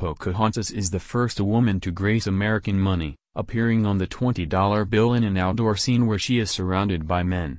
Pocahontas is the first woman to grace American money, appearing on the $20 bill in an outdoor scene where she is surrounded by men.